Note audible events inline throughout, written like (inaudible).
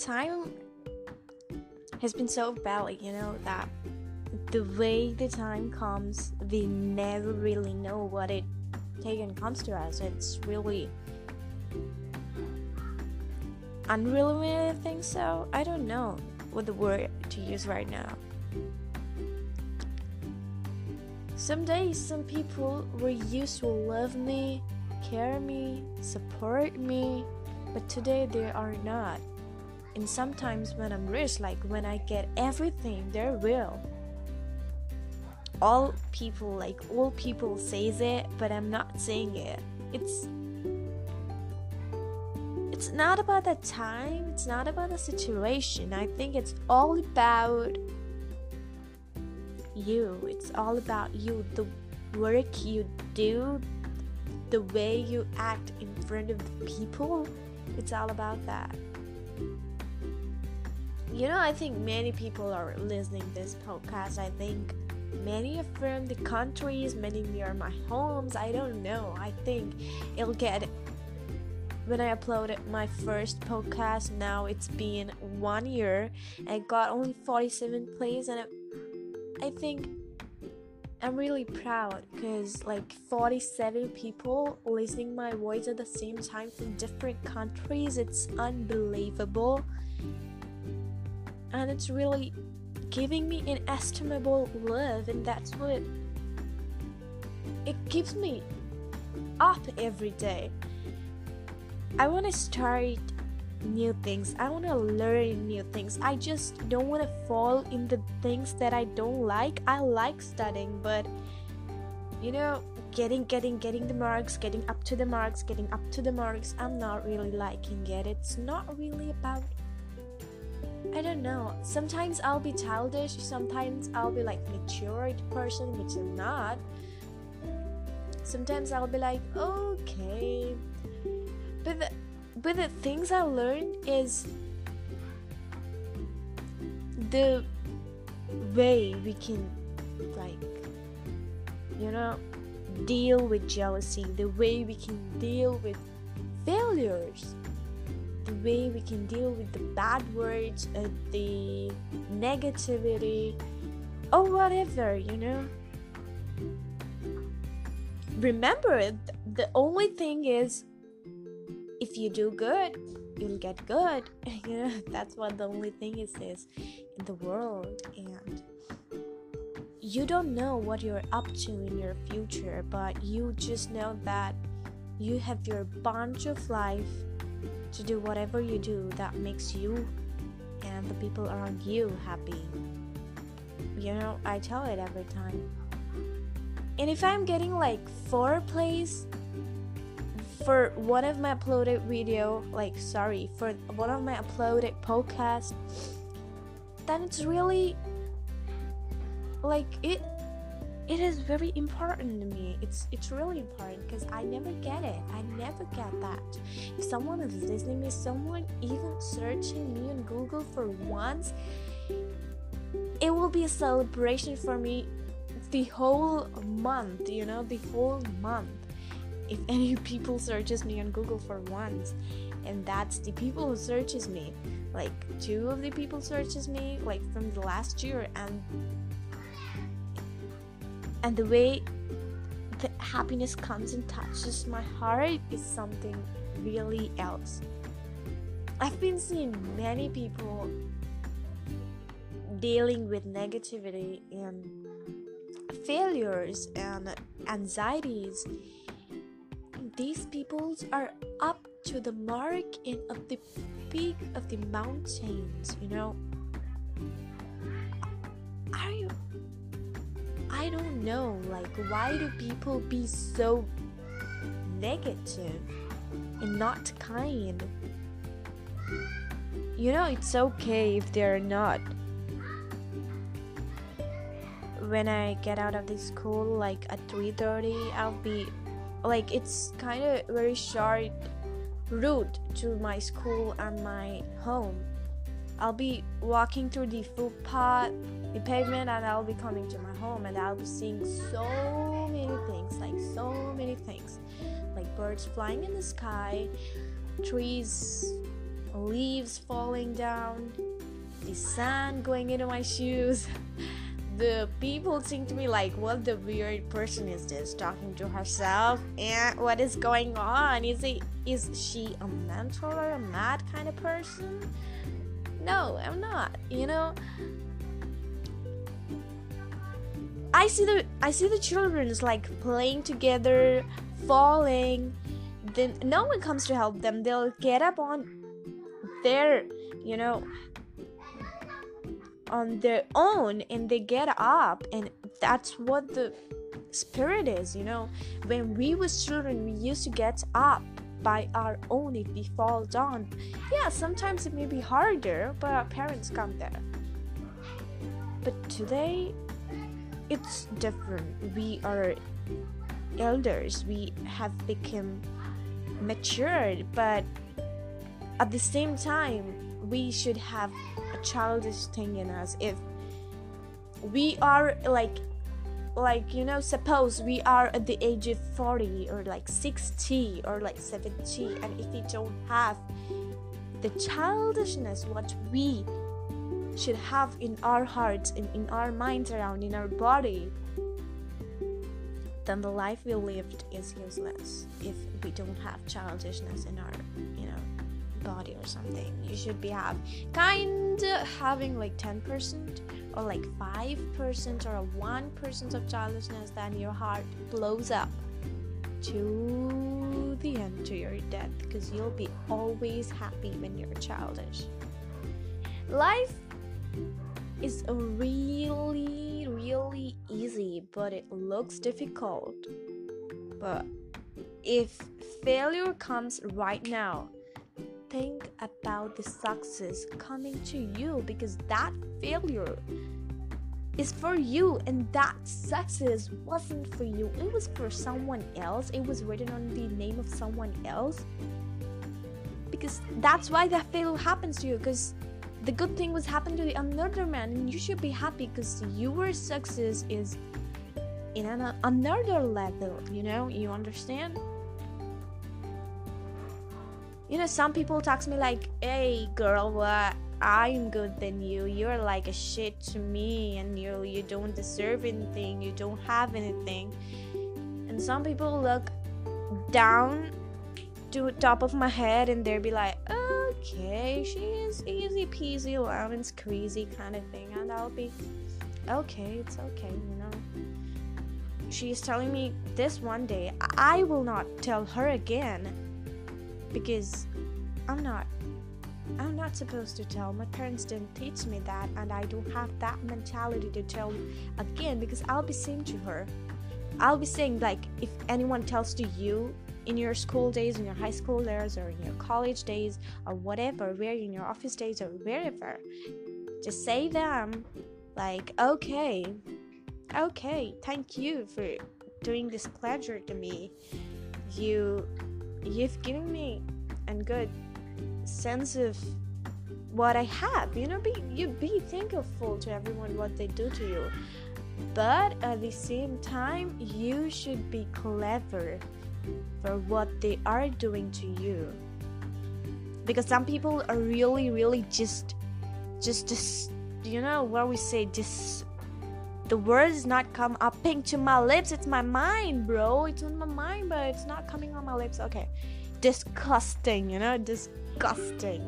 time has been so valley, you know, that the way the time comes, we never really know what it taken comes to us. It's really unreal, I think so. I don't know what the word to use right now. Some days, some people were used to love me, care me, support me, but today they are not. And sometimes when I'm rich, like when I get everything, they're real. All people, like all people says it, but I'm not saying it. It's it's not about the time, it's not about the situation. I think it's all about you. It's all about you, the work you do, the way you act in front of the people. It's all about that. You know, I think many people are listening this podcast. I think many from the countries, many near my homes. I don't know. I think it'll get when I uploaded my first podcast. Now it's been one year. I got only 47 plays, and I think I'm really proud because like 47 people listening my voice at the same time from different countries. It's unbelievable. And it's really giving me inestimable love and that's what it keeps me up every day. I want to start new things. I want to learn new things. I just don't want to fall in the things that I don't like. I like studying, but you know, getting getting getting the marks, getting up to the marks, getting up to the marks, I'm not really liking it. It's not really about I don't know. Sometimes I'll be childish, sometimes I'll be like matured person, which I'm not. Sometimes I'll be like, okay. But the, but the things I learned is the way we can like you know deal with jealousy the way we can deal with failures way we can deal with the bad words uh, the negativity or whatever you know remember the only thing is if you do good, you'll get good. (laughs) you know, that's what the only thing is is in the world and you don't know what you're up to in your future, but you just know that you have your bunch of life to do whatever you do that makes you and the people around you happy. You know, I tell it every time. And if I'm getting like four plays for one of my uploaded video like sorry for one of my uploaded podcast then it's really like it it is very important to me. It's it's really important because i never get it. I never get that. If someone is listening me someone even searching me on google for once it will be a celebration for me the whole month you know the whole month. If any (laughs) people searches me on Google for once, and that's the people who searches me. Like two of the people searches me like from the last year, and and the way the happiness comes and touches my heart is something really else. I've been seeing many people dealing with negativity and failures and anxieties these peoples are up to the mark and of the peak of the mountains, you know. Are you I don't know, like why do people be so negative and not kind? You know, it's okay if they're not. When I get out of the school like at 3:30, I'll be like it's kind of very short route to my school and my home. I'll be walking through the footpath, the pavement, and I'll be coming to my home, and I'll be seeing so many things, like so many things, like birds flying in the sky, trees leaves falling down, the sand going into my shoes. (laughs) the people seem to me like, what the weird person is this talking to herself? And what is going on? Is it is she a mental or a mad kind of person? No, I'm not. You know, I see the I see the children's like playing together, falling. Then no one comes to help them. They'll get up on their, you know, on their own and they get up and that's what the spirit is, you know. When we was children, we used to get up by our own if we fall down. Yeah, sometimes it may be harder, but our parents come there. But today it's different. We are elders, we have become matured, but at the same time, we should have a childish thing in us. If we are like like you know suppose we are at the age of 40 or like 60 or like 70 and if we don't have the childishness what we should have in our hearts and in our minds around in our body then the life we lived is useless. If we don't have childishness in our you know body or something you should be have kind of having like 10% or like 5% or 1% of childishness then your heart blows up to the end to your death because you'll be always happy when you're childish. Life is really really easy but it looks difficult. But if failure comes right now think about the success coming to you because that failure is for you and that success wasn't for you. It was for someone else. It was written on the name of someone else because that's why that failure happens to you because the good thing was happened to the another man and you should be happy because your success is in an, another level you know? You understand? You know some people to me like hey girl what? I'm good than you. You're like a shit to me and you you don't deserve anything. You don't have anything. And some people look down to top of my head and they'll be like oh, okay she is easy peasy lemons crazy kind of thing and i'll be okay it's okay you know she's telling me this one day i will not tell her again because I'm not I'm not supposed to tell. My parents didn't teach me that and I don't have that mentality to tell again because I'll be saying to her I'll be saying like if anyone tells to you in your school days, in your high school days, or in your college days, or whatever, where in your office days, or wherever, just say them like, okay, okay, thank you for doing this pleasure to me. You, you've given me and good sense of what I have. You know, be you be thankful to everyone what they do to you. But at the same time, you should be clever for what they are doing to you. Because some people are really, really just, just, just, you know what we say, just the words not come up pink to my lips. It's my mind, bro. It's on my mind, but it's not coming on my lips. Okay disgusting, you know, disgusting.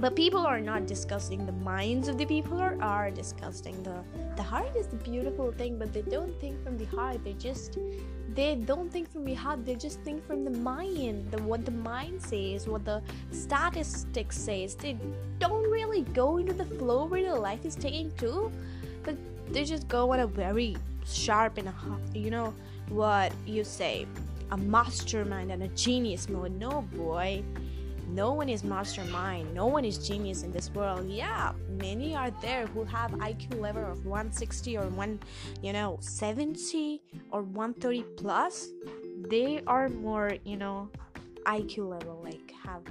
But people are not disgusting. The minds of the people are, are disgusting. The the heart is the beautiful thing, but they don't think from the heart. They just they don't think from the heart. They just think from the mind. The what the mind says, what the statistics says. They don't really go into the flow where the life is taking to, but they just go on a very sharp and a, you know what you say a mastermind and a genius mode. No, boy. No one is mastermind. No one is genius in this world. Yeah, many are there who have IQ level of 160 or one, you know, 70 or 130 plus. They are more, you know, IQ level, like have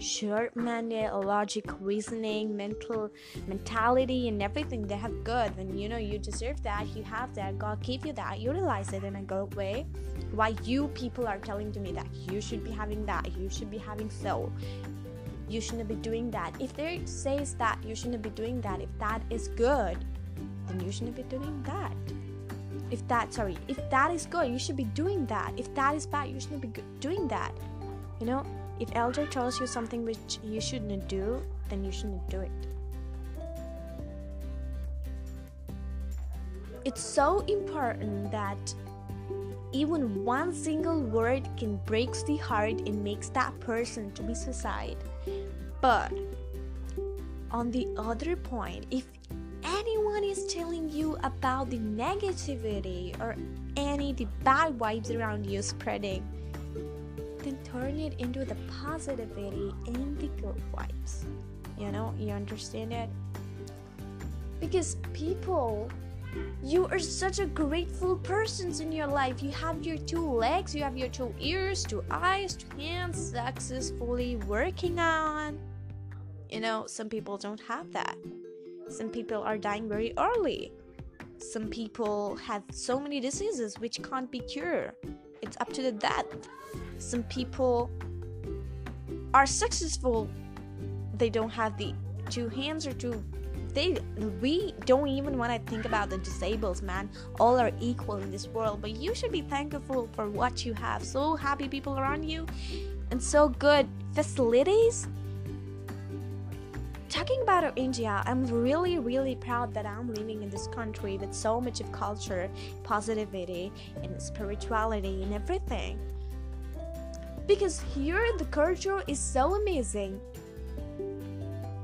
short-minded logic reasoning mental mentality and everything. They have good then you know you deserve that. You have that. God gave you that. Utilize it in a good way. Why you people are telling to me that you should be having that you should be having so. You shouldn't be doing that. If there says that you shouldn't be doing that if that is good then you shouldn't be doing that. If that sorry if that is good you should be doing that. If that is bad you shouldn't be doing that. You know if elder tells you something which you shouldn't do then you shouldn't do it. It's so important that even one single word can breaks the heart and makes that person to be suicide. But on the other point if anyone is telling you about the negativity or any the bad vibes around you spreading then turn it into the positivity and the good vibes you know you understand it because people you are such a grateful person in your life you have your two legs you have your two ears two eyes two hands successfully working on you know some people don't have that some people are dying very early. Some people have so many diseases which can't be cured. It's up to the death. Some people are successful. They don't have the two hands or two they we don't even want to think about the disabled man all are equal in this world but you should be thankful for what you have so happy people around you and so good facilities talking about India, I'm really, really proud that I'm living in this country with so much of culture, positivity, and spirituality and everything. Because here the culture is so amazing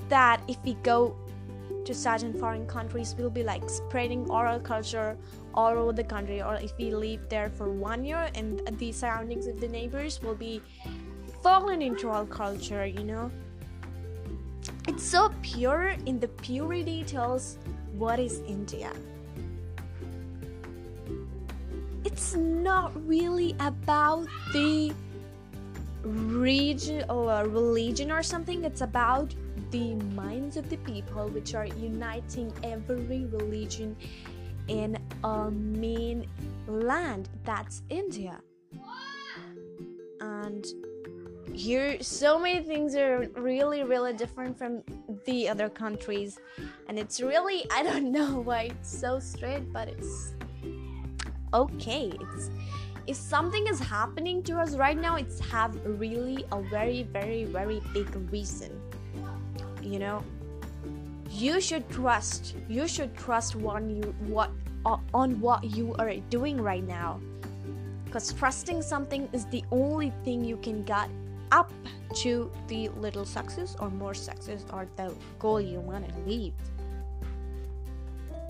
that if we go to certain foreign countries, we'll be like spreading oral culture all over the country. Or if we live there for one year and the surroundings of the neighbors will be fallen into our culture, you know it's so pure in the purity tells what is India. It's not really about the region or religion or something, it's about the minds of the people which are uniting every religion in a main land. That's India. And here so many things are really really different from the other countries. And it's really (laughs) i don't know why it's so straight but it's okay. It's if something is happening to us right now it's have really a very very very big reason you know you should trust you should trust one you what uh, on what you are doing right now because trusting something is the only thing you can get up to the little success or more success or the goal you want to leave.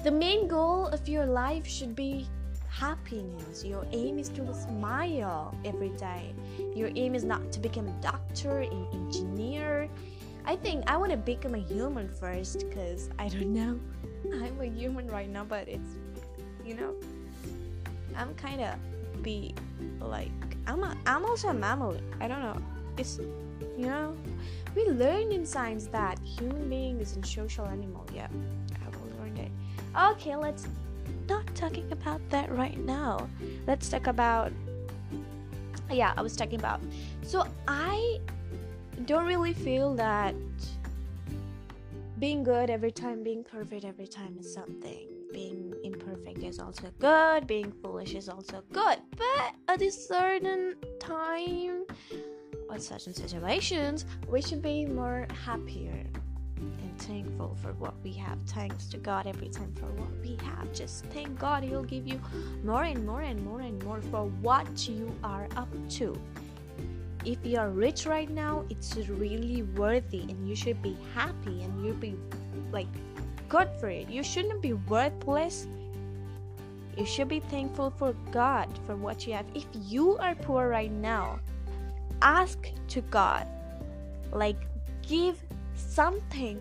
The main goal of your life should be happiness. Your aim is to smile every day. Your aim is not to become a doctor, an engineer. I think I want to become a human first because I don't know. (laughs) I'm a human right now, but it's, you know, I'm kind of be like, I'm, a, I'm also a mammal. I don't know it's you know we learn in science that human being is a social animal yeah i will learn it okay let's not talking about that right now. Let's talk about yeah i was talking about. So i don't really feel that being good every time being perfect every time is something. Being imperfect is also good. Being foolish is also good. But at a certain time or certain situations, we should be more happier and thankful for what we have. Thanks to God every time for what we have. Just thank God He'll give you more and more and more and more for what you are up to. If you are rich right now, it's really worthy and you should be happy and you'll be like good for it. You shouldn't be worthless. You should be thankful for God for what you have. If you are poor right now, ask to God, like, give something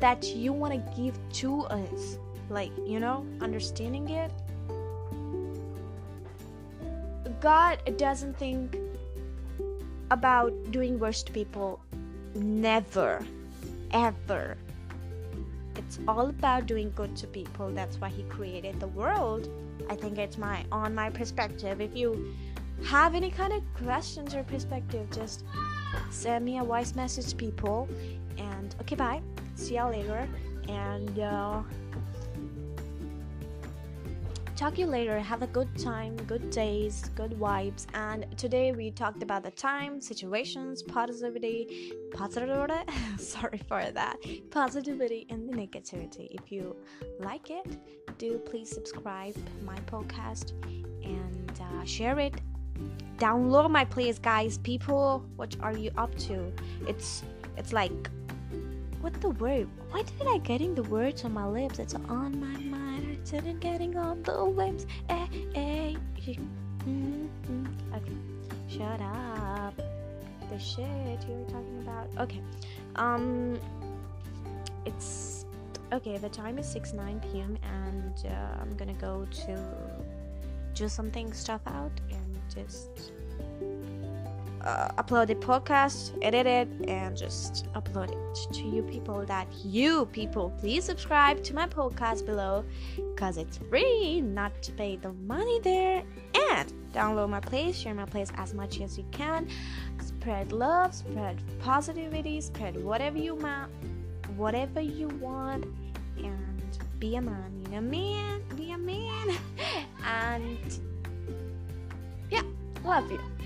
that you want to give to us. Like, you know, understanding it. God doesn't think about doing worse to people. never, ever. It's all about doing good to people. That's why he created the world. I think it's my on my perspective. If you have any kind of questions or perspective, just send me a voice message, people. And okay, bye. See y'all later. And uh, talk you later. Have a good time, good days, good vibes. And today we talked about the time, situations, positivity, positivity. (laughs) sorry for that. Positivity and the negativity. If you like it, do please subscribe my podcast and uh, share it. Download my playlist, guys. People, what are you up to? It's it's like what the word? Why did I getting the words on my lips? It's on my mind and getting on the lips. Eh, eh. Mm-hmm. Okay, shut up. The shit you were talking about. Okay, um, it's okay. The time is 6 9 p.m. and uh, I'm gonna go to do something stuff out and just uh, upload the podcast, edit it, and just upload it to you people. That you people, please subscribe to my podcast below because it's free, not to pay the money there. And download my place, share my place as much as you can. Spread love, spread positivity, spread whatever you want, whatever you want, and be a man. You know, man, be a man, (laughs) and love you.